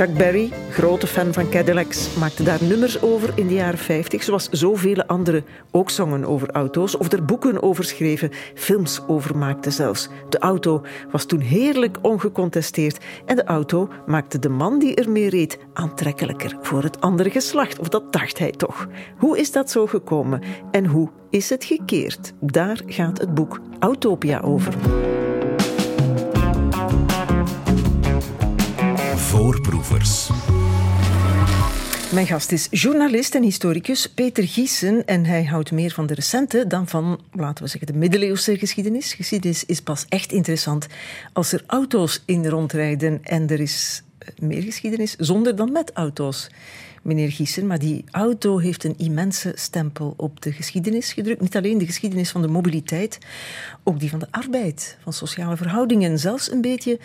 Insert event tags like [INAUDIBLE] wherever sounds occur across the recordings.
Chuck Berry, grote fan van Cadillacs, maakte daar nummers over in de jaren 50, zoals zoveel anderen ook zongen over auto's of er boeken over schreven, films over maakten zelfs. De auto was toen heerlijk ongecontesteerd en de auto maakte de man die ermee reed aantrekkelijker voor het andere geslacht, of dat dacht hij toch. Hoe is dat zo gekomen en hoe is het gekeerd? Daar gaat het boek Autopia over. Voorproevers. Mijn gast is journalist en historicus Peter Giesen en hij houdt meer van de recente dan van, laten we zeggen, de middeleeuwse geschiedenis. Geschiedenis is pas echt interessant als er auto's in rondrijden en er is eh, meer geschiedenis zonder dan met auto's. Meneer Giesen, maar die auto heeft een immense stempel op de geschiedenis gedrukt. Niet alleen de geschiedenis van de mobiliteit, ook die van de arbeid, van sociale verhoudingen, zelfs een beetje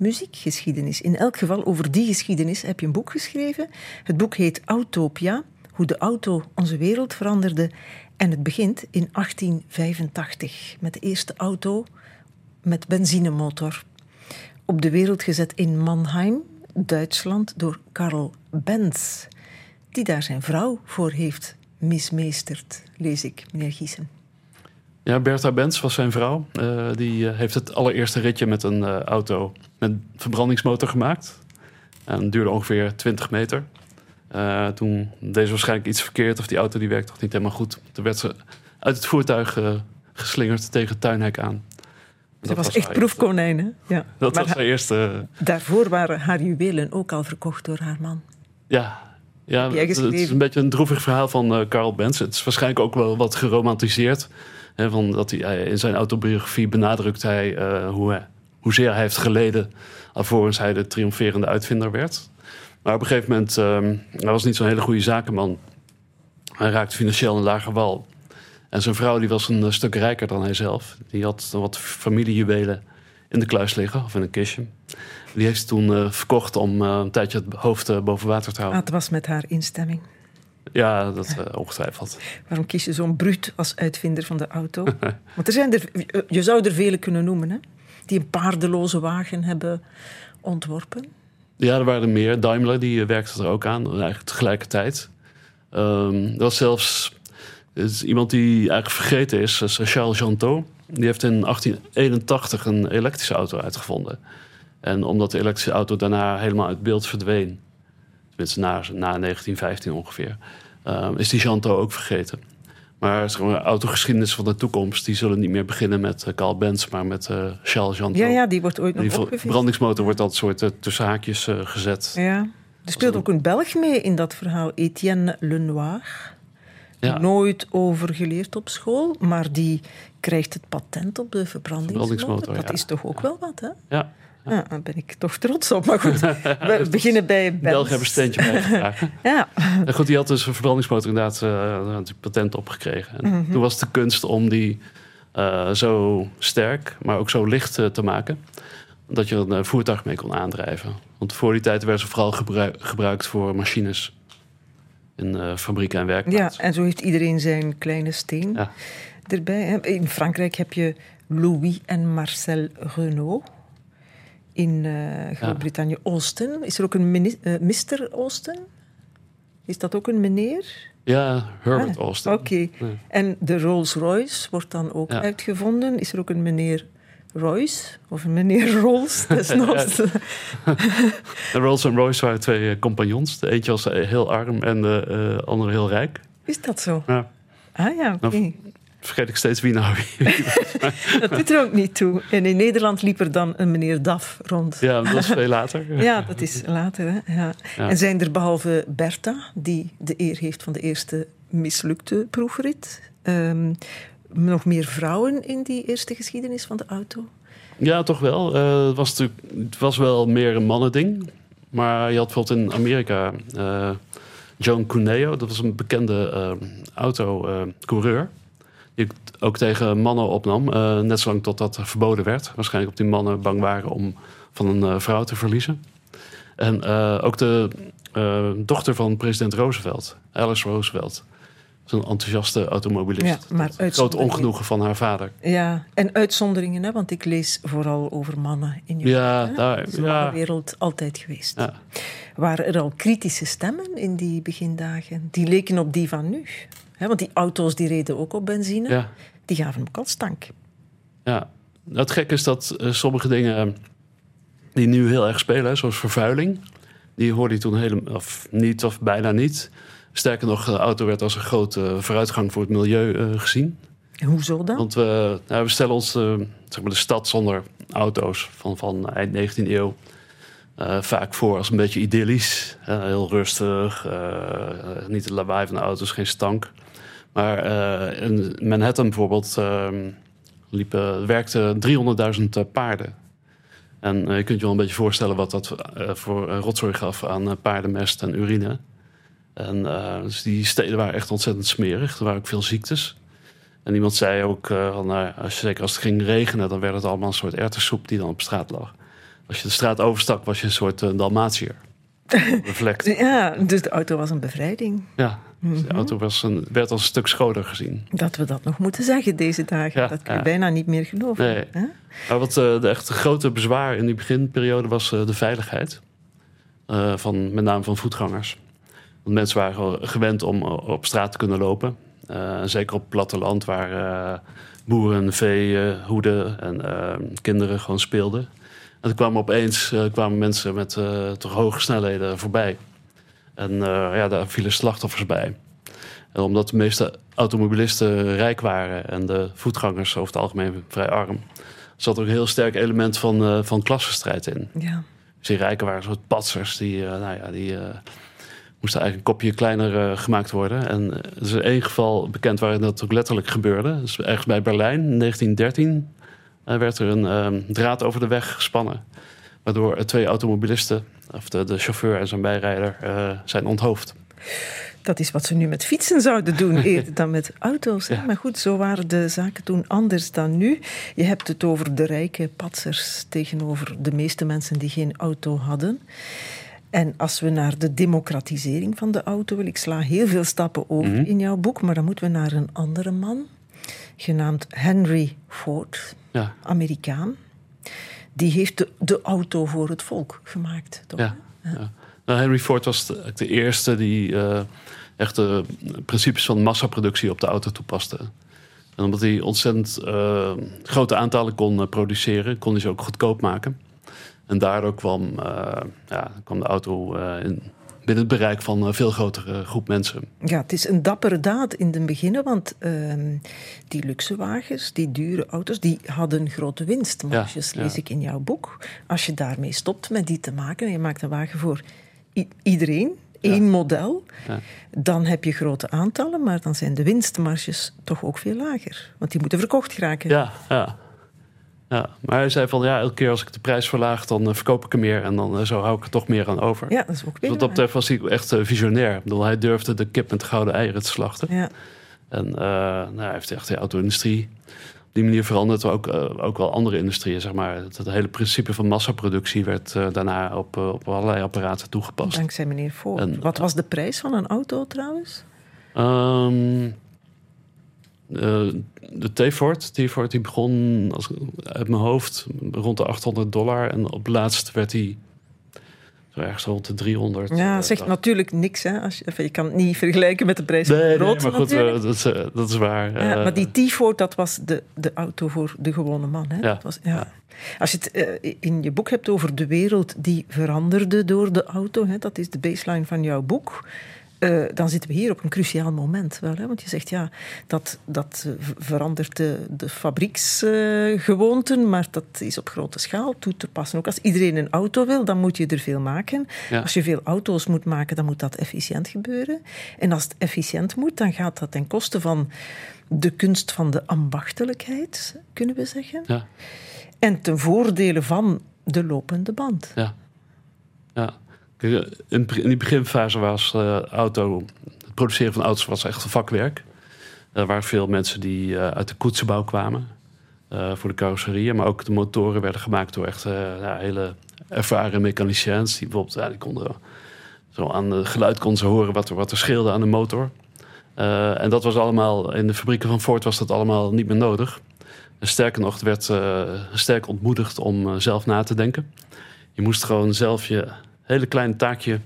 muziekgeschiedenis. In elk geval over die geschiedenis heb je een boek geschreven. Het boek heet Autopia, hoe de auto onze wereld veranderde. En het begint in 1885 met de eerste auto met benzinemotor. Op de wereld gezet in Mannheim, Duitsland, door Karl Benz, die daar zijn vrouw voor heeft mismeesterd, lees ik, meneer Giesen. Ja, Bertha Benz was zijn vrouw. Uh, die uh, heeft het allereerste ritje met een uh, auto met verbrandingsmotor gemaakt. En duurde ongeveer 20 meter. toen deed ze waarschijnlijk iets verkeerd of die auto die werkte toch niet helemaal goed. Toen werd ze uit het voertuig geslingerd tegen het tuinhek aan. Ze was, was echt proefkonijn, hè? Ja. Dat maar was haar eerste... Daarvoor waren haar juwelen ook al verkocht door haar man. Ja, ja het, het is een beetje een droevig verhaal van Carl Benz. Het is waarschijnlijk ook wel wat geromantiseerd van dat hij, in zijn autobiografie benadrukt hij uh, hoe, hoezeer hij heeft geleden alvorens hij de triomferende uitvinder werd. Maar op een gegeven moment, um, hij was niet zo'n hele goede zakenman. Hij raakte financieel een lage wal. En zijn vrouw die was een eh, stuk rijker dan hij zelf. Die had wat familiejuwelen in de kluis liggen, of in een kistje. Die heeft ze toen verkocht om een tijdje het hoofd boven water te houden. Ah, het was met haar instemming. Ja, dat uh, ongetwijfeld. Waarom kies je zo'n bruut als uitvinder van de auto? [LAUGHS] Want er zijn er, je zou er vele kunnen noemen, hè? die een paardeloze wagen hebben ontworpen. Ja, er waren er meer. Daimler die werkte er ook aan, eigenlijk tegelijkertijd. Um, er was zelfs is iemand die eigenlijk vergeten is, Charles Jantot. Die heeft in 1881 een elektrische auto uitgevonden. En omdat de elektrische auto daarna helemaal uit beeld verdween, tenminste na, na 1915 ongeveer, uh, is die Janto ook vergeten. Maar zeg maar, autogeschiedenis van de toekomst, die zullen niet meer beginnen met uh, Carl Benz, maar met uh, Charles Janto. Ja, ja, die wordt ooit nog opgevist. brandingsmotor wordt dat soort uh, tussen haakjes gezet. Ja, er speelt ook een Belg mee in dat verhaal, Etienne Lenoir. Ja. Nooit over geleerd op school, maar die krijgt het patent op de verbrandingsmotor. verbrandingsmotor dat is toch ook wel wat, hè? Ja. Ja, daar ben ik toch trots op. Maar goed, [LAUGHS] we beginnen bij. België hebben een steentje bijgedragen. [LAUGHS] ja. En goed, die had dus een verbrandingsmotor inderdaad uh, patent opgekregen. En mm -hmm. Toen was de kunst om die uh, zo sterk, maar ook zo licht uh, te maken... dat je er een voertuig mee kon aandrijven. Want voor die tijd werden ze vooral gebruik, gebruikt voor machines... in fabrieken en werkplaatsen. Ja, en zo heeft iedereen zijn kleine steen ja. erbij. In Frankrijk heb je Louis en Marcel Renault in uh, Groot-Brittannië. Austin, is er ook een uh, Mr. Austin? Is dat ook een meneer? Ja, Herbert ah, Austin. Oké. Okay. Ja. En de Rolls-Royce wordt dan ook ja. uitgevonden. Is er ook een meneer Royce of een meneer Rolls [LAUGHS] desnoods? Rolls en Royce waren twee compagnons. De eentje was heel arm en de uh, andere heel rijk. Is dat zo? Ja. Ah ja, oké. Okay. Vergeet ik steeds wie nou [LAUGHS] dat doet er ook niet toe. En in Nederland liep er dan een meneer Daf rond. Ja, dat is veel later. [LAUGHS] ja, dat is later. Hè? Ja. Ja. En zijn er behalve Bertha, die de eer heeft van de eerste mislukte proefrit, um, nog meer vrouwen in die eerste geschiedenis van de auto? Ja, toch wel. Uh, het, was het was wel meer een mannending. Maar je had bijvoorbeeld in Amerika uh, John Cuneo, dat was een bekende uh, autocoureur die ook tegen mannen opnam. Uh, net zolang tot dat verboden werd. Waarschijnlijk op die mannen bang waren om van een uh, vrouw te verliezen. En uh, ook de dochter van president Roosevelt, Alice Roosevelt, zo'n enthousiaste automobilist. Ja, maar groot ongenoegen van haar vader. Ja, en uitzonderingen, hè, want ik lees vooral over mannen in je ja, daar, ja. de wereld altijd geweest. Ja. Waren er al kritische stemmen in die begindagen? Die leken op die van nu. Hè, want die auto's die reden ook op benzine. Ja. Die gaven ook al stank. Ja, het gekke is dat uh, sommige dingen die nu heel erg spelen, zoals vervuiling, die hoorde je toen helemaal of niet of bijna niet. Sterker nog, de auto werd als een grote vooruitgang voor het milieu uh, gezien. Hoezo dan? Want we, nou, we stellen ons uh, zeg maar de stad zonder auto's van, van eind 19e eeuw uh, vaak voor als een beetje idyllisch. heel rustig, niet het lawaai van de auto's, geen stank. Maar in Manhattan bijvoorbeeld ehm, liepen, werkten 300.000 paarden. En je kunt je wel een beetje voorstellen wat dat voor rotzooi gaf aan paardenmest en urine. En dus die steden waren echt ontzettend smerig. Er waren ook veel ziektes. En iemand zei ook, uh, van, nou, als, zeker als het ging regenen, dan werd het allemaal een soort erwtensoep die dan op straat lag. Als je de straat overstak, was je een soort uh, Dalmatiër. [LAUGHS] Reflect. Ja, dus de auto was een bevrijding. Ja, dus de auto was een, werd als een stuk schoner gezien. Dat we dat nog moeten zeggen deze dagen. dat kun je bijna niet meer geloven. Nee. Hè? Maar wat de echt grote bezwaar in die beginperiode was de veiligheid. van, met name van voetgangers. Want mensen waren gewend om eh, op straat te kunnen lopen. Uh, zeker op het platteland waar uh, boeren, vee, hoeden en kinderen gewoon speelden. En toen kwamen opeens kwamen mensen met toch hoge snelheden voorbij. En ja, daar vielen slachtoffers bij. En omdat de meeste automobilisten rijk waren en de voetgangers over het algemeen vrij arm, zat er een heel sterk element van, van klassenstrijd in. Ja. Dus die rijken waren soort patsers die, nou ja, die moest er eigenlijk een kopje kleiner uh, gemaakt worden. En er is één geval bekend waarin dat ook letterlijk gebeurde. Dus ergens bij Berlijn in 1913 uh, werd er een uh, draad over de weg gespannen. Waardoor twee automobilisten, of de, de chauffeur en zijn bijrijder, eh, zijn onthoofd. Dat is wat ze nu met fietsen zouden doen, [LAUGHS] eerder dan met auto's. Ja. Maar goed, zo waren de zaken toen anders dan nu. Je hebt het over de rijke patsers tegenover de meeste mensen die geen auto hadden. En als we naar de democratisering van de auto willen, ik sla heel veel stappen over mhm. in jouw boek, maar dan moeten we naar een andere man, genaamd Henry Ford, ja. Amerikaan. Die heeft de, de, auto voor het volk gemaakt. Toch? Ja, ja. Nou, Henry Ford was de, de eerste die uh, echt de principes van massaproductie op de auto toepaste. En omdat hij ontzettend uh, grote aantallen kon uh, produceren, kon hij ze ook goedkoop maken. En daardoor kwam, ja, kwam de auto in, binnen het bereik van een veel grotere groep mensen. Ja, het is een dappere daad in het begin, want uh, die luxe wagens, die dure auto's, die hadden grote winstmarges, ja, lees ik in jouw boek. Als je daarmee stopt met die te maken en je maakt een wagen voor iedereen, één model, dan heb je grote aantallen, maar dan zijn de winstmarges toch ook veel lager. Want die moeten verkocht geraken. Ja, ja. Ja, maar hij zei van ja, elke keer als ik de prijs verlaag, dan uh, verkoop ik er meer en dan uh, zo hou ik er toch meer aan over. Ja, dat is ook weer. Dus wat dat betreft was hij echt uh, visionair. Ik bedoel, hij durfde de kip met gouden eieren te slachten. Ja. En nou, hij heeft echt de auto-industrie. Op die manier veranderd ook, ook wel andere industrieën, zeg maar. Het, hele principe van massaproductie werd daarna op, op allerlei apparaten toegepast. Dankzij meneer. En, Wat was de prijs van een auto trouwens? Um, uh, de T-Ford, T-Ford die begon als, uit mijn hoofd rond de 800 dollar. En op laatst werd hij zo ergens rond de 300. Ja, dat zegt natuurlijk niks. Hè? Als je, je kan het niet vergelijken met de prijs van nee, brood. Nee, maar goed, uh, dat, is, dat is waar. Ja, maar die T-Ford, dat was de, de auto voor de gewone man. Hè? Ja. Dat was, ja. ja. Als je het in je boek hebt over de wereld die veranderde door de auto, hè, dat is de baseline van jouw boek. Uh, dan zitten we hier op een cruciaal moment. Wel, hè? Want je zegt ja, dat, dat verandert de, de fabrieksgewoonten, uh, maar dat is op grote schaal toe te passen. Ook als iedereen een auto wil, dan moet je er veel maken. Ja. Als je veel auto's moet maken, dan moet dat efficiënt gebeuren. En als het efficiënt moet, dan gaat dat ten koste van de kunst van de ambachtelijkheid, kunnen we zeggen. Ja. En ten voordele van de lopende band. Ja. ja. In die beginfase was uh, auto, het produceren van auto's was echt een vakwerk. Er waren veel mensen die uh, uit de koetsenbouw kwamen voor de carrosserieën. Maar ook de motoren werden gemaakt door echt ja, hele ervaren mechaniciëns. Die bijvoorbeeld, zo aan het geluid konden ze horen wat er, wat er scheelde aan de motor. en dat was allemaal, in de fabrieken van Ford was dat allemaal niet meer nodig. sterker nog, werd sterk ontmoedigd om zelf na te denken. Je moest gewoon zelf je hele kleine taakje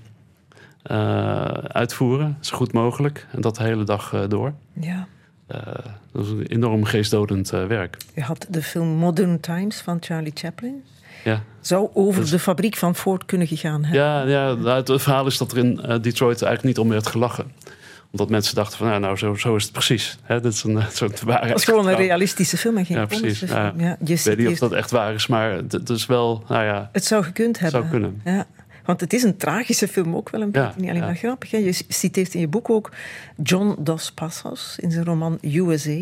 uitvoeren, zo goed mogelijk. En dat de hele dag door. Ja. dat is een enorm geestdodend werk. Je had de film Modern Times van Charlie Chaplin. Ja. Zou over de fabriek van Ford kunnen gegaan hebben. Ja, ja het verhaal is dat er in eh, Detroit eigenlijk niet om werd gelachen omdat mensen dachten van, nou, nou zo, zo is het precies. Hè, dat is een eh, soort waarheid. Het is gewoon een realistische film en geen ja, precies. Ja, ja, ik weet niet of dat echt waar is, maar het is wel, nou ja... Het zou gekund hebben. zou kunnen. Ja. Want het is een tragische film ook wel een beetje, niet alleen maar grappig. Hè. Je citeert in je boek ook John Dos Passos in zijn roman USA.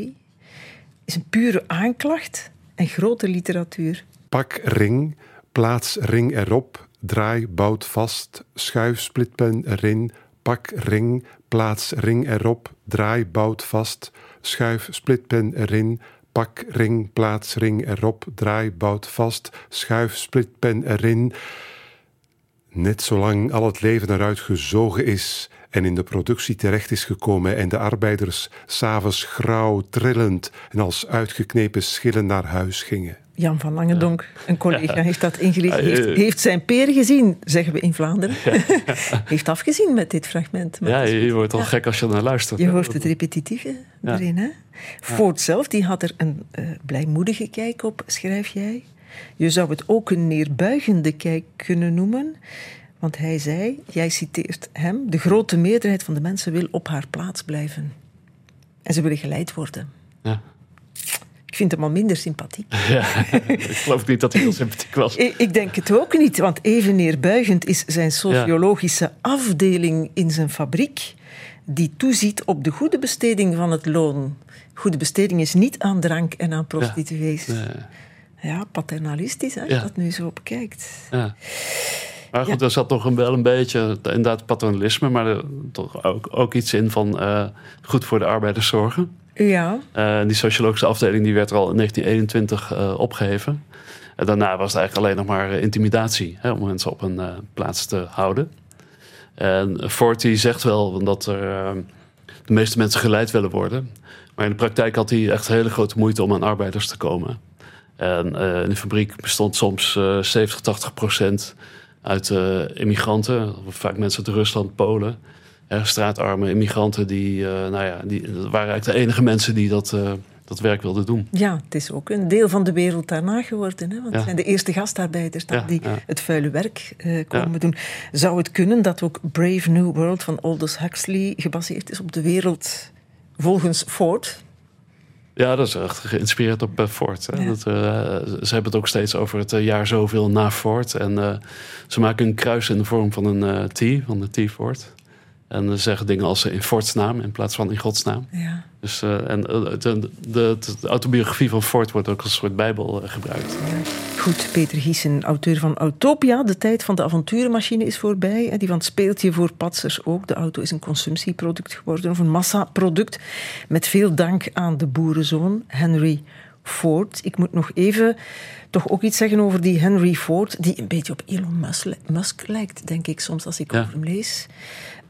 is een pure aanklacht en grote literatuur. Pak ring Plaats ring erop, draai bout vast, schuif splitpen erin, pak ring, plaats ring erop, draai bout vast, schuif splitpen erin, pak ring, plaats ring erop, draai bout vast, schuif splitpen erin. Net zolang al het leven eruit gezogen is en in de productie terecht is gekomen en de arbeiders s'avonds grauw, trillend en als uitgeknepen schillen naar huis gingen. Jan van Langendonk, een collega, heeft dat ingelicht. Heeft, heeft zijn peer gezien, zeggen we in Vlaanderen. [LAUGHS] heeft afgezien met dit fragment. ja, je wordt al gek als je naar luistert. Je hoort het repetitieve erin. Hè? Ford zelf die had er een uh, blijmoedige kijk op, schrijf jij. Je zou het ook een neerbuigende kijk kunnen noemen. Want hij zei, jij citeert hem, de grote meerderheid van de mensen wil op haar plaats blijven. En ze willen geleid worden. Ja. Ik vind hem al minder sympathiek. [LAUGHS] Ja, ik geloof niet dat hij heel sympathiek was. Ik, ik, denk het ook niet, want even neerbuigend is zijn sociologische afdeling in zijn fabriek, die toeziet op de goede besteding van het loon. Goede besteding is niet aan drank en aan prostituees. Ja, ja paternalistisch, als je dat nu zo bekijkt. Ja. Maar goed, er zat toch wel een beetje, inderdaad, paternalisme, maar er, toch ook, ook iets in van uh, goed voor de arbeiders zorgen. Ja. Uh, die sociologische afdeling die werd er al in 1921 uh, opgeheven. En daarna was het eigenlijk alleen nog maar intimidatie hè, om mensen op een plaats te houden. En Forty zegt wel dat er de meeste mensen geleid willen worden. Maar in de praktijk had hij echt hele grote moeite om aan arbeiders te komen. En in de fabriek bestond soms 70, 80 procent uit uh, immigranten, vaak mensen uit Rusland, Polen. Uh, straatarme immigranten, die, uh, nou ja, die dat waren eigenlijk de enige mensen die dat, dat werk wilden doen. Ja, het is ook een deel van de wereld daarna geworden. Hè? Want het zijn de eerste gastarbeiders ja, die het vuile werk komen doen. Zou het kunnen dat ook Brave New World van Aldous Huxley gebaseerd is op de wereld volgens Ford? Ja, dat is echt geïnspireerd op uh, Ford. Hè? Dat, uh, ze hebben het ook steeds over het uh, jaar zoveel na Ford. En ze maken een kruis in de vorm van een T, van de T-Ford. En ze zeggen dingen als in Fords naam in plaats van in Gods naam. Ja. Dus, en de, de, de, autobiografie van Ford wordt ook als een soort bijbel gebruikt. Goed, Peter Giesen, auteur van Autopia. De tijd van de avonturenmachine is voorbij. Die van het speeltje voor patsers ook. De auto is een consumptieproduct geworden, of een massaproduct. Met veel dank aan de boerenzoon Henry Ford. Ik moet nog even toch ook iets zeggen over die Henry Ford, die een beetje op Elon Musk, lijkt, denk ik soms als ik over hem lees.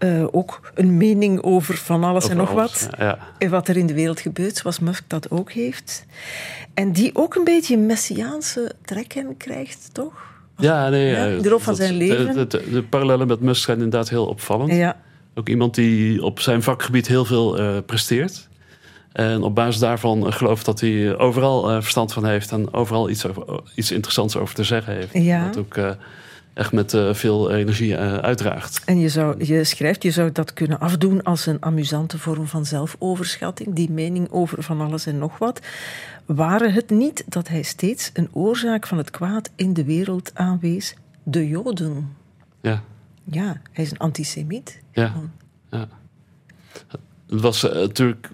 Uh, ook een mening over van alles en nog wat. Ja. En wat er in de wereld gebeurt, zoals Musk dat ook heeft. En die ook een beetje messiaanse trekken krijgt, toch? Ja, nee. Ja, in de loop van zijn leven. De, de, de, parallellen met Musk zijn inderdaad heel opvallend. Ja. Ook iemand die op zijn vakgebied heel veel uh, presteert. En op basis daarvan gelooft dat hij overal uh, verstand van heeft en overal iets, over, iets interessants over te zeggen heeft. Ja. Dat ook echt met uh, veel energie uitdraagt. En je, zou, je schrijft, je zou dat kunnen afdoen als een amusante vorm van zelfoverschatting, die mening over van alles en nog wat. Waren het niet dat hij steeds een oorzaak van het kwaad in de wereld aanwees? De Joden. Ja. Ja, hij is een antisemiet. Ja. ja. Het was uh, natuurlijk,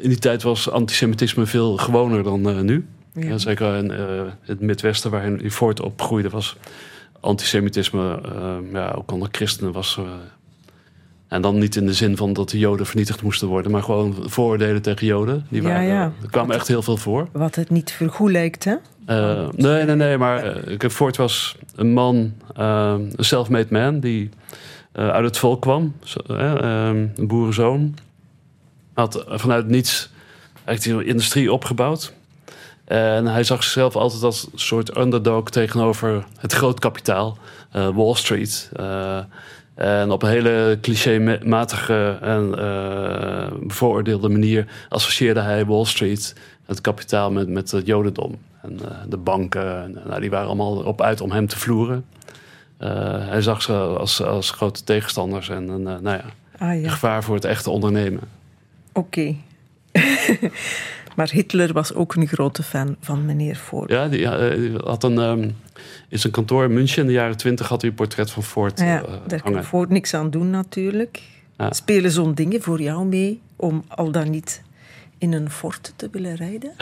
in die tijd was antisemitisme veel gewoner dan nu. Ja. zeker in het Midwesten, waar hij voort opgroeide, was antisemitisme, ja, ook onder christenen, was. en dan niet in de zin van dat de Joden vernietigd moesten worden, maar gewoon vooroordelen tegen Joden. Die waren, ja. Er kwam echt heel veel voor. Wat het niet vergoed lijkt, hè? nee, nee, nee, maar Ford was een man, een self-made man, die uit het volk kwam. Uh, een boerenzoon. had vanuit niets eigenlijk die industrie opgebouwd. En hij zag zichzelf altijd als een soort underdog tegenover het groot kapitaal, uh, Wall Street. Uh, en op een hele clichématige en uh, bevooroordeelde manier associeerde hij Wall Street, het kapitaal, met, met het Jodendom. En de banken, nou, die waren allemaal op uit om hem te vloeren. hij zag ze als, als grote tegenstanders en nou ja, ah, ja. gevaar voor het echte ondernemen. Oké. [LAUGHS] maar Hitler was ook een grote fan van meneer Ford. Ja, die, had een, um, in zijn kantoor in München in de jaren twintig had hij een portret van Ford ja, uh, Daar kan Ford niks aan doen natuurlijk. Spelen zo'n dingen voor jou mee om al dan niet in een fort te willen rijden?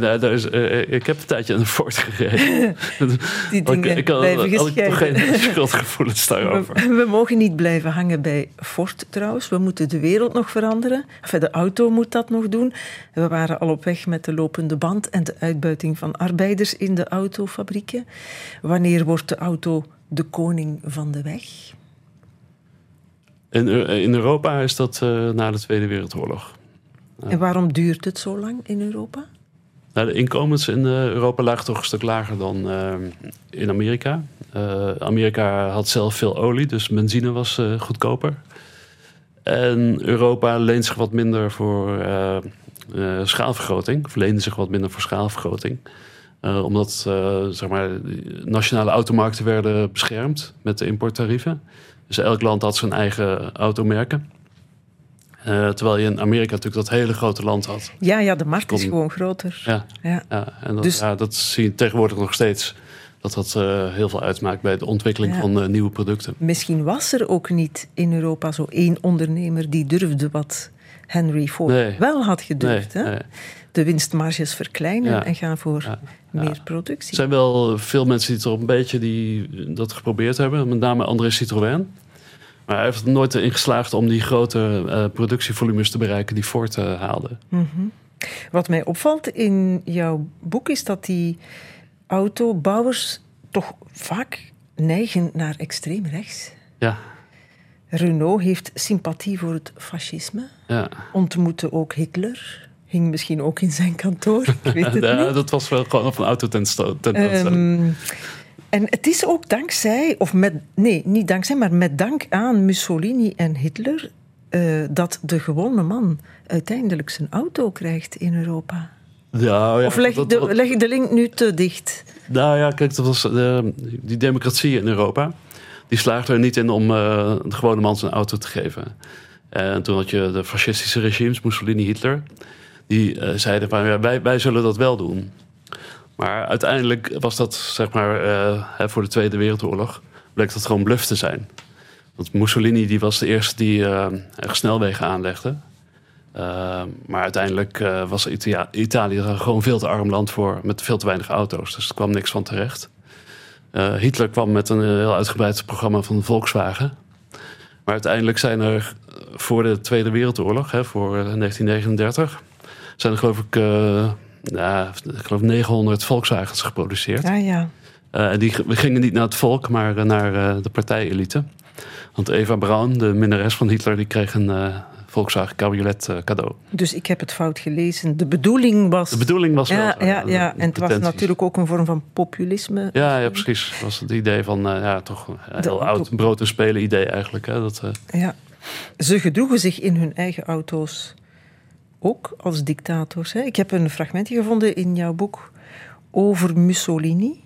[LAUGHS] nee, is, uh, ik heb een tijdje in een fort gereden. [LAUGHS] Die [LAUGHS] dingen ik, ik had, had toch geen schuldgevoelens daarover. We, we, mogen niet blijven hangen bij fort trouwens. We moeten de wereld nog veranderen. Enfin, de auto moet dat nog doen. We waren al op weg met de lopende band en de uitbuiting van arbeiders in de autofabrieken. Wanneer wordt de auto de koning van de weg? In, in Europa is dat uh, na de Tweede Wereldoorlog. En waarom duurt het zo lang in Europa? Nou, de inkomens in eh, Europa lagen toch een stuk lager dan uh, in Amerika. Uh, Amerika had zelf veel olie, dus benzine was goedkoper. En Europa leent zich wat minder voor schaalvergroting, of leende zich wat minder voor schaalvergroting. omdat zeg maar, nationale automarkten werden beschermd met de importtarieven. Dus elk land had zijn eigen automerken. Uh, terwijl je in Amerika natuurlijk dat hele grote land had. Ja, ja de markt is gewoon groter. Ja, ja. ja en dat, dus... ja, dat zie je tegenwoordig nog steeds. Dat dat uh, heel veel uitmaakt bij de ontwikkeling van uh, nieuwe producten. Misschien was er ook niet in Europa zo één ondernemer die durfde wat Henry Ford nee. wel had gedurfd. Nee, hè? Nee. De winstmarges verkleinen ja. en gaan voor ja. meer productie. Er zijn wel veel mensen die toch een beetje die dat geprobeerd hebben. Met name André Citroën. Maar hij heeft er nooit in geslaagd om die grote uh, productievolumes te bereiken die Ford uh, haalde. Mm -hmm. Wat mij opvalt in jouw boek is dat die autobouwers toch vaak neigen naar extreem rechts. Ja. Renault heeft sympathie voor het fascisme. Ja. Ontmoette ook Hitler. Hing misschien ook in zijn kantoor. Ik weet het [LAUGHS] ja, niet. Dat was wel gewoon op een autotentoonstelling. Um, en het is ook dankzij, of met, nee, niet dankzij, maar met dank aan Mussolini en Hitler uh, dat de gewone man uiteindelijk zijn auto krijgt in Europa. Ja, ja, of leg, dat, de, leg ik de link nu te dicht? Nou ja, kijk, dat was uh, die democratie in Europa. Die slaagde er niet in om uh, de gewone man zijn auto te geven. En toen had je de fascistische regimes, Mussolini, Hitler. Die zeiden van, wij, wij zullen dat wel doen. Maar uiteindelijk was dat, zeg maar, uh, voor de Tweede Wereldoorlog, bleek dat gewoon bluff te zijn. Want Mussolini die was de eerste die uh, snelwegen aanlegde. Uh, maar uiteindelijk was Ita Italië er gewoon veel te arm land voor, met veel te weinig auto's. Dus er kwam niks van terecht. Hitler kwam met een heel uitgebreid programma van Volkswagen. Maar uiteindelijk zijn er voor de Tweede Wereldoorlog, hè, voor 1939, zijn er geloof ik ja, ik geloof 900 Volkswagens geproduceerd. Ja, ja. Uh, die gingen niet naar het volk, maar uh, naar uh, de partijelite. Want Eva Braun, de minnares van Hitler, die kreeg een Volkswagen cabriolet cadeau. Dus ik heb het fout gelezen. De bedoeling was... De bedoeling was ja, wel... Ja, ja. en het was natuurlijk ook een vorm van populisme. Ja, ja precies. Het was het idee van, ja, toch een heel oud brood en spelen idee eigenlijk. Hè, dat, Ja. Ze gedroegen zich in hun eigen auto's ook als dictators. Hè. Ik heb een fragmentje gevonden in jouw boek over Mussolini.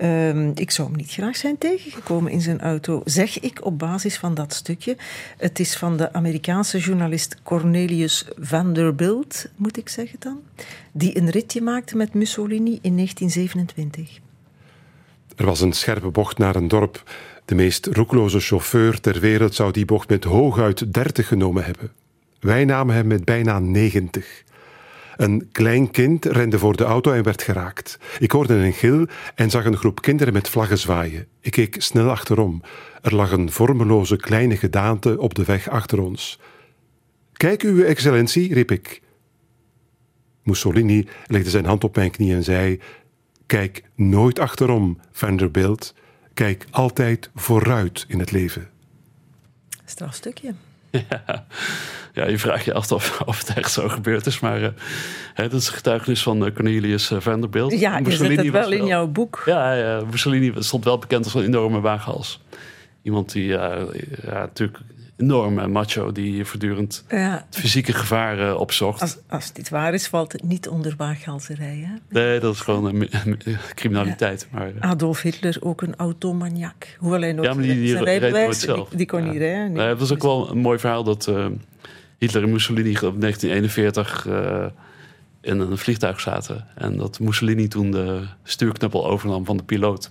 Um, ik zou hem niet graag zijn tegengekomen in zijn auto, zeg ik op basis van dat stukje. Het is van de Amerikaanse journalist Cornelius Vanderbilt, moet ik zeggen dan, die een ritje maakte met Mussolini in 1927. Er was een scherpe bocht naar een dorp. De meest roekloze chauffeur ter wereld zou die bocht met hooguit 30 genomen hebben. Wij namen hem met bijna 90. Een klein kind rende voor de auto en werd geraakt. Ik hoorde een gil en zag een groep kinderen met vlaggen zwaaien. Ik keek snel achterom. Er lag een vormeloze kleine gedaante op de weg achter ons. Kijk, uw excellentie, riep ik. Mussolini legde zijn hand op mijn knie en zei: Kijk nooit achterom, Vanderbilt. Kijk altijd vooruit in het leven. Strafstukje. [LAUGHS] Ja. ja, je vraagt je af of, of het echt zo gebeurd is. Maar uh, hè, dat is getuigenis van uh, Cornelius uh, Vanderbilt. Ja, je het wel in jouw boek. Ja, ja, Mussolini stond wel bekend als een enorme waaghals. Iemand die ja, natuurlijk enorm macho die voortdurend ja. het fysieke gevaar opzocht. Als, als, dit waar is, valt het niet onder waaghalserij. Hè? Nee, dat is gewoon een, criminaliteit. Maar, uh. Adolf Hitler ook een automaniak. Hoewel hij nog ja, maar die, die, die, zelf. die, kon niet rijden. Nee. dat is ook wel een mooi verhaal dat uh, Hitler en Mussolini op 1941 in een vliegtuig zaten. En dat Mussolini toen de stuurknuppel overnam van de piloot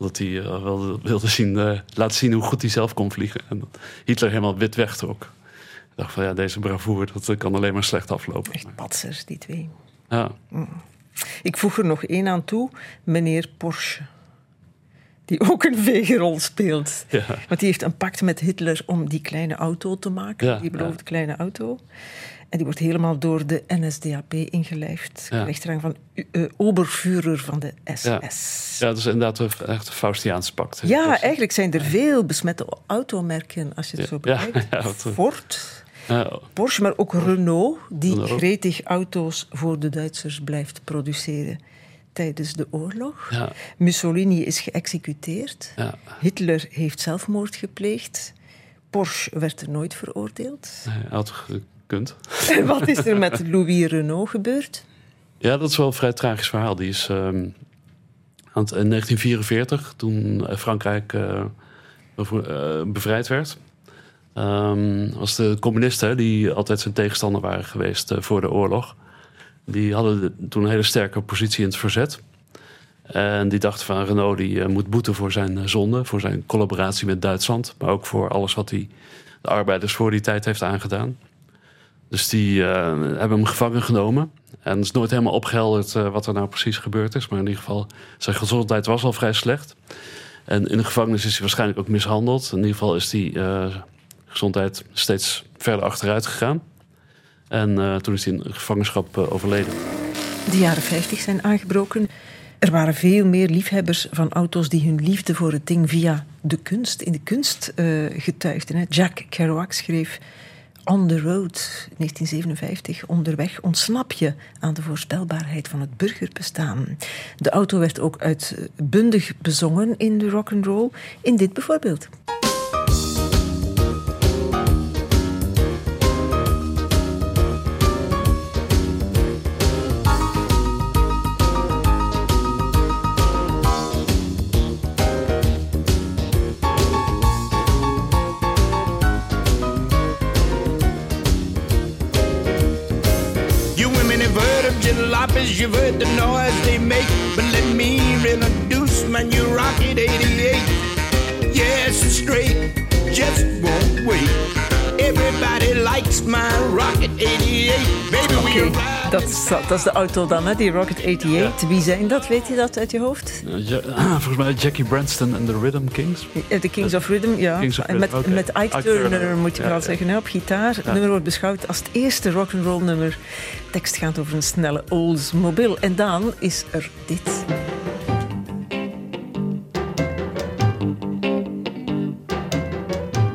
omdat hij uh, wilde, wilde zien, uh, laten zien hoe goed hij zelf kon vliegen. En Hitler helemaal wit wegtrok. Ik dacht van ja, deze bravoure, dat kan alleen maar slecht aflopen. Echt patsers, die twee. Ja. Mm. Ik voeg er nog één aan toe, meneer Porsche. Die ook een vegerrol speelt. Ja. Want die heeft een pact met Hitler om die kleine auto te maken. Ja, die beloofde kleine auto. En die wordt helemaal door de NSDAP ingelijfd. Ja. Van uh, obervuurder van de SS. Ja. ja, dat is inderdaad echt een Faustiaans pact. Ja, eigenlijk zijn er veel besmette automerken, als je het zo bekijkt. Ford, Porsche, maar ook Renault, die Renault. gretig auto's voor de Duitsers blijft produceren tijdens de oorlog. Ja. Mussolini is geëxecuteerd. Ja. Hitler heeft zelfmoord gepleegd. Porsche werd er nooit veroordeeld. Hij had En [LAUGHS] wat is er met Louis Renault gebeurd? Ja, dat is wel een vrij tragisch verhaal. Die is um, in 1944, toen Frankrijk uh, bevrijd werd, um, was de communisten, die altijd zijn tegenstander waren geweest uh, voor de oorlog, die hadden de, toen een hele sterke positie in het verzet. En die dachten van Renault die uh, moet boeten voor zijn zonde, voor zijn collaboratie met Duitsland, maar ook voor alles wat hij de arbeiders voor die tijd heeft aangedaan. Dus die uh, hebben hem gevangen genomen. En het is nooit helemaal opgehelderd uh, wat er nou precies gebeurd is. Maar in ieder geval, zijn gezondheid was al vrij slecht. En in de gevangenis is hij waarschijnlijk ook mishandeld. In ieder geval is die uh, gezondheid steeds verder achteruit gegaan. En toen is hij in gevangenschap overleden. De jaren 50 zijn aangebroken. Er waren veel meer liefhebbers van auto's die hun liefde voor het ding via de kunst, in de kunst getuigden. Jack Kerouac schreef On the Road, 1957, onderweg ontsnap je aan de voorspelbaarheid van het burgerbestaan. De auto werd ook uitbundig bezongen in de rock and roll, in dit bijvoorbeeld. You've heard the noise they make. But let me introduce my new Rocket 88. Yes, it's straight, just won't wait. Everybody likes my Rocket 88. Baby, okay. we dat is, dat is de auto dan, hè? die Rocket 88. Wie zijn dat? Weet je dat uit je hoofd? Ja, volgens mij Jackie Branston en de Rhythm Kings. De Kings of Rhythm, ja. Of en met, okay. met Ike, Ike Turner, Turner, moet je wel zeggen, hè, op gitaar. Het nummer wordt beschouwd als het eerste rock'n'roll nummer. tekst gaat over een snelle Oldsmobile. En dan is er dit.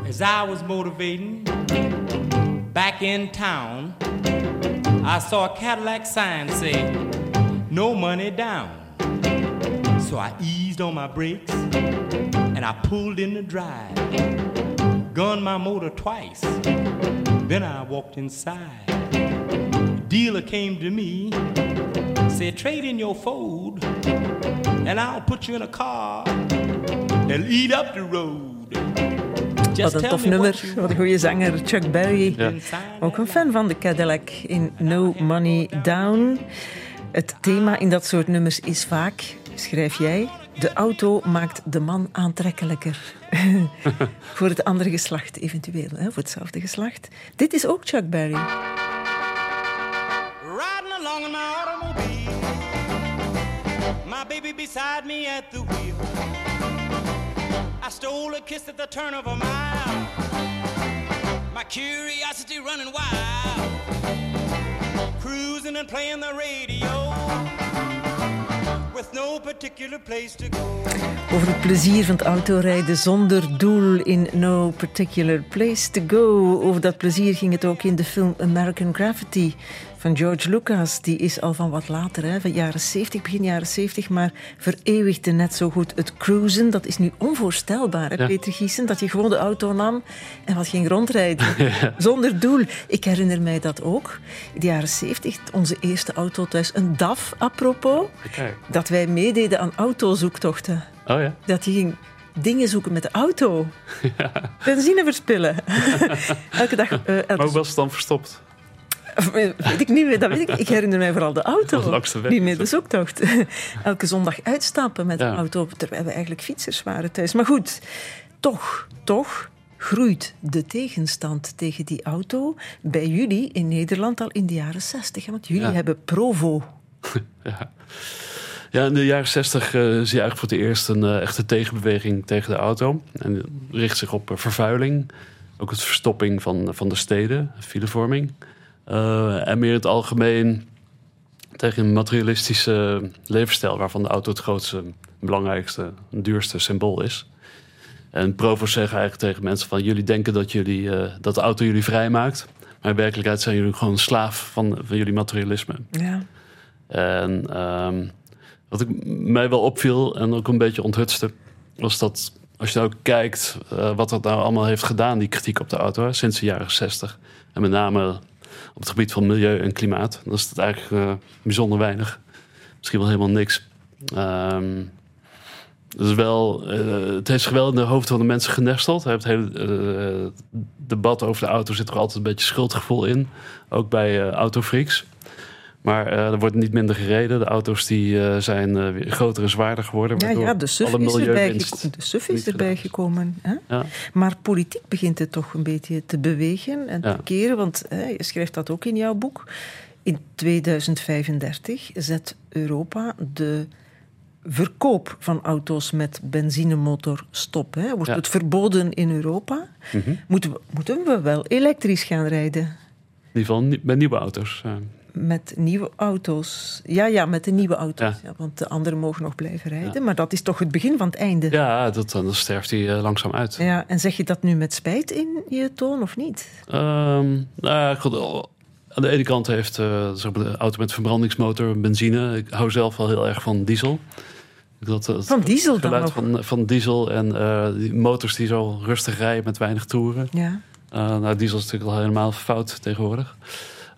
As I was motivating back in town I saw a Cadillac sign say, no money down. So I eased on my brakes and I pulled in the drive. Gunned my motor twice. Then I walked inside. Dealer came to me, said, trade in your Ford and I'll put you in a car and eat up the road. Wat een tof nummer. Wat een goede zanger, Chuck Berry. Ook een fan van de Cadillac in No Money Down. Het thema in dat soort nummers is vaak, schrijf jij, de auto maakt de man aantrekkelijker. [LAUGHS] voor het andere geslacht eventueel, hè? voor hetzelfde geslacht. Dit is ook Chuck Berry. Riding along in my automobile. My baby beside me at the wheel. I stole a kiss at the turn of a mile. My curiosity running wild. Cruising and playing the radio. With no particular place to go. Over het plezier van het autorijden zonder doel in no particular place to go. Over dat plezier ging het ook in de film American Gravity van George Lucas. Die is al van wat later, hè, van jaren 70, begin jaren 70, maar vereeuwigde net zo goed het cruisen. Dat is nu onvoorstelbaar, hè, Peter Giesen, dat je gewoon de auto nam en wat ging rondrijden. [LAUGHS] Zonder doel. Ik herinner mij dat ook. In de jaren 70, onze eerste auto thuis, een DAF, apropos. Dat wij meededen aan autozoektochten. Oh ja? Dat je ging dingen zoeken met de auto. [LAUGHS] Ja. Benzine verspillen. [LAUGHS] elke dag. Uh, elke... Maar hoe was het dan verstopt? Weet ik niet meer, dat weet ik. Ik herinner mij vooral de auto. Niet meer de zoektocht. [LAUGHS] Elke zondag uitstappen met de auto, terwijl we eigenlijk fietsers waren thuis. Maar goed, toch, toch groeit de tegenstand tegen die auto bij jullie in Nederland al in de jaren 60. Want jullie hebben Provo. [LAUGHS] Ja. Ja, in de jaren 60 uh, zie je eigenlijk voor het eerst een uh, echte tegenbeweging tegen de auto. En richt zich op uh, vervuiling, ook het verstopping van, van de steden, filevorming. En meer in het algemeen tegen een materialistische levensstijl, waarvan de auto het grootste, belangrijkste, duurste symbool is. En Provo zeggen eigenlijk tegen mensen van jullie denken dat, jullie, dat de auto jullie vrij maakt. Maar in werkelijkheid zijn jullie gewoon slaaf van, van jullie materialisme. Ja. En um, wat ik, mij wel opviel en ook een beetje onthutste, was dat als je nou kijkt uh, wat dat nou allemaal heeft gedaan, die kritiek op de auto, sinds de jaren 60. En met name op het gebied van milieu en klimaat. Dan is het eigenlijk uh, bijzonder weinig. Misschien wel helemaal niks. Um, dus wel, uh, het heeft zich wel in de hoofd van de mensen genesteld. Het hele debat over de auto zit er altijd een beetje schuldgevoel in. Ook bij autofreaks. Maar uh, er wordt niet minder gereden. De auto's die, uh, zijn uh, groter en zwaarder geworden. Ja, ja de SUV is, erbij, de is erbij gekomen. Hè? Ja. Maar politiek begint het toch een beetje te bewegen en te keren. Want je schrijft dat ook in jouw boek. In 2035 zet Europa de verkoop van auto's met benzinemotor stop. Hè? Wordt het verboden in Europa? Mm -hmm. moeten, we, moeten we wel elektrisch gaan rijden? In ieder geval met nieuwe auto's met nieuwe auto's. Ja, ja, met de nieuwe auto's. Ja. want de anderen mogen nog blijven rijden. Maar dat is toch het begin van het einde. Ja, dat, dan sterft hij uh, langzaam uit. Ja, en zeg je dat nu met spijt in je toon of niet? Um, nou, goed, aan de ene kant heeft uh, de auto met verbrandingsmotor, benzine. Ik hou zelf wel heel erg van diesel. Dat, dat, van diesel dan nog? Van, van diesel en uh, die motors die zo rustig rijden met weinig toeren. Ja. nou, diesel is natuurlijk al helemaal fout tegenwoordig.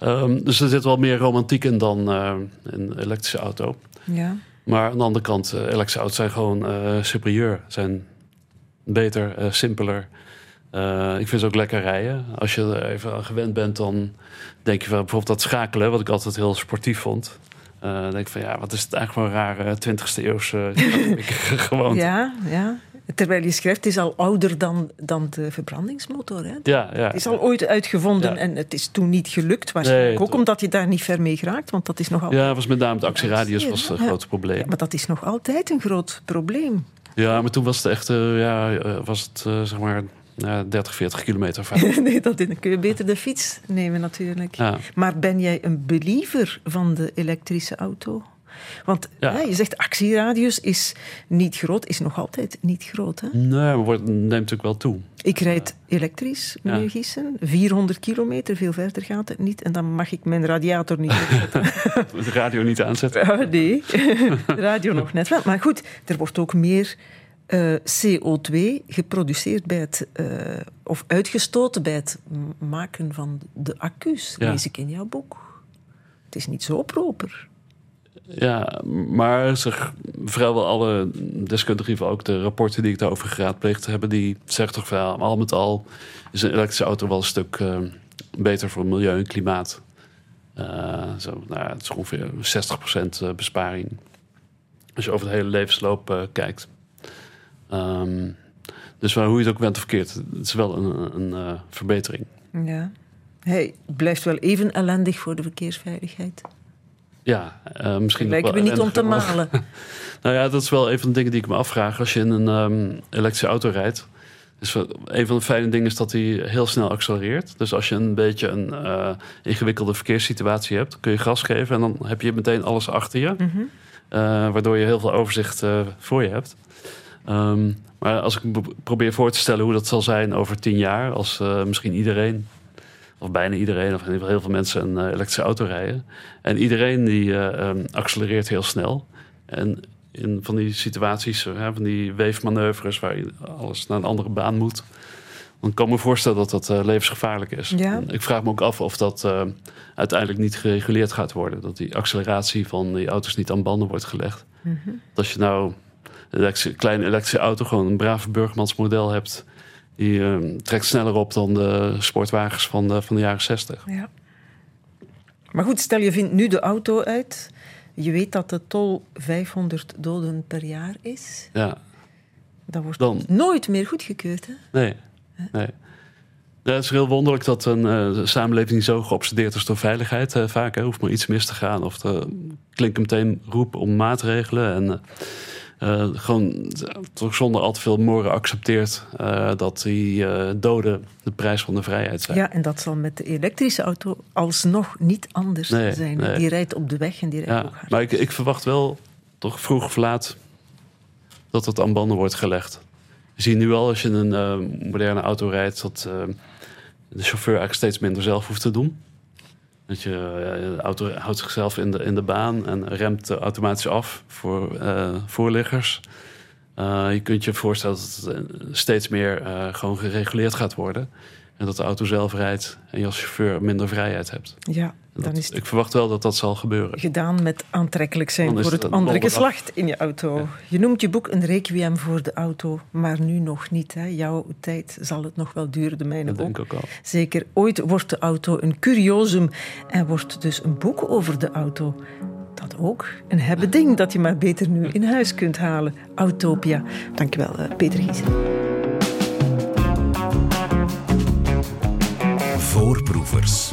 Um, dus er zit wel meer romantiek in dan uh, een elektrische auto. Ja. Maar aan de andere kant, uh, elektrische auto's zijn gewoon uh, superieur. Zijn beter, simpeler. ik vind ze ook lekker rijden. Als je er even aan gewend bent, dan denk je van bijvoorbeeld dat schakelen, wat ik altijd heel sportief vond. Uh, denk ik van ja, wat is het eigenlijk voor een rare 20e eeuwse [LAUGHS] gewoon. Ja, ja. Terwijl je schrijft, het is al ouder dan, dan de verbrandingsmotor. Hè? Ja, ja. Het is al ooit uitgevonden en het is toen niet gelukt. Waarschijnlijk ook omdat je daar niet ver mee geraakt, want dat is nog altijd... Ja, was met name de actieradius was een groot probleem. maar dat is nog altijd een groot probleem. Ja, maar toen was het echt, uh, ja, eh, was het uh, zeg maar 30, 40 kilometer ver. [LAUGHS] nee, dat, dan kun je beter de fiets nemen natuurlijk. Ja. Maar ben jij een believer van de elektrische auto? Want ja. je zegt actieradius is niet groot, is nog altijd niet groot. Hè? Nee, maar het neemt natuurlijk wel toe. Ik rijd elektrisch, meneer ja. Gissen. 400 kilometer, veel verder gaat het niet. En dan mag ik mijn radiator niet opzetten. [LAUGHS] de radio niet aanzetten? Uh, [LAUGHS] nee, de radio nog net wel. Maar goed, er wordt ook meer uh, eh, CO2 geproduceerd bij het, uh, of uitgestoten bij het maken van de accu's, ja. lees ik in jouw boek. Het is niet zo proper. Ja, maar zeg, vrijwel alle deskundigen, ook de rapporten die ik daarover geraadpleegd hebben, die zeggen toch wel, al met al is een elektrische auto wel een stuk uh, beter voor milieu en klimaat. Uh, zo, nou, het is ongeveer 60% besparing als je over de hele levensloop uh, kijkt. Um, dus hoe je het ook bent of verkeerd, het is wel een, een verbetering. Ja. Hey, blijft wel even ellendig voor de verkeersveiligheid. Ja, uh, misschien. Lijken we niet om te malen. [LAUGHS] nou ja, dat is wel een van de dingen die ik me afvraag. Als je in een um, elektrische auto rijdt. Dus een van de fijne dingen is dat hij heel snel accelereert. Dus als je een beetje een uh, ingewikkelde verkeerssituatie hebt, kun je gas geven en dan heb je meteen alles achter je. Mm -hmm. uh, waardoor je heel veel overzicht voor je hebt. Ehm, maar als ik probeer voor te stellen hoe dat zal zijn over tien jaar, als uh, misschien iedereen, of bijna iedereen, of in ieder geval heel veel mensen een uh, elektrische auto rijden. En iedereen die uh, um, accelereert heel snel. En in van die situaties, van die weefmanoeuvres waar alles naar een andere baan moet. Dan kan ik me voorstellen dat dat levensgevaarlijk is. Ja. Ik vraag me ook af of dat uiteindelijk niet gereguleerd gaat worden. Dat die acceleratie van die auto's niet aan banden wordt gelegd. Mm -hmm. Dat als je nou een kleine elektrische auto, gewoon een brave burgermansmodel hebt. Die uh, trekt sneller op dan de sportwagens van de, van de jaren 60. Ja. Maar goed, stel je vindt nu de auto uit. Je weet dat de tol 500 doden per jaar is. Ja. Dat wordt dan... nooit meer goedgekeurd, hè? Nee, nee. Ja, het is heel wonderlijk dat een uh, samenleving zo geobsedeerd is door veiligheid. Uh, vaak hè, hoeft maar iets mis te gaan. Of de, klinkt meteen roep om maatregelen. En gewoon toch zonder al te veel moren accepteert uh, dat die uh, doden de prijs van de vrijheid zijn. Ja, en dat zal met de elektrische auto alsnog niet anders zijn. Die rijdt op de weg en die rijdt ja, ook hard. Maar ik, ik, verwacht wel, toch vroeg of laat, dat het aan banden wordt gelegd. Je ziet nu al als je een moderne auto rijdt, dat de chauffeur eigenlijk steeds minder zelf hoeft te doen. Dat je, eh, de auto houdt zichzelf in de, in de baan en remt automatisch af voor uh, voorliggers. Uh, je kunt je voorstellen dat het steeds meer gewoon gereguleerd gaat worden. En dat de auto zelf rijdt en je als chauffeur minder vrijheid hebt. Ja, dan is ik verwacht wel dat dat zal gebeuren. Gedaan met aantrekkelijk zijn voor het, andere geslacht in je auto. Je noemt je boek een requiem voor de auto, maar nu nog niet. Hè. Jouw tijd zal het nog wel duren, de mijne dat denk ik ook al. Zeker, ooit wordt de auto een curiosum en wordt dus een boek over de auto. Dat ook een hebben ding dat je maar beter nu in huis kunt halen. Autopia. Dankjewel, uh, Peter Giesen. Voorproevers.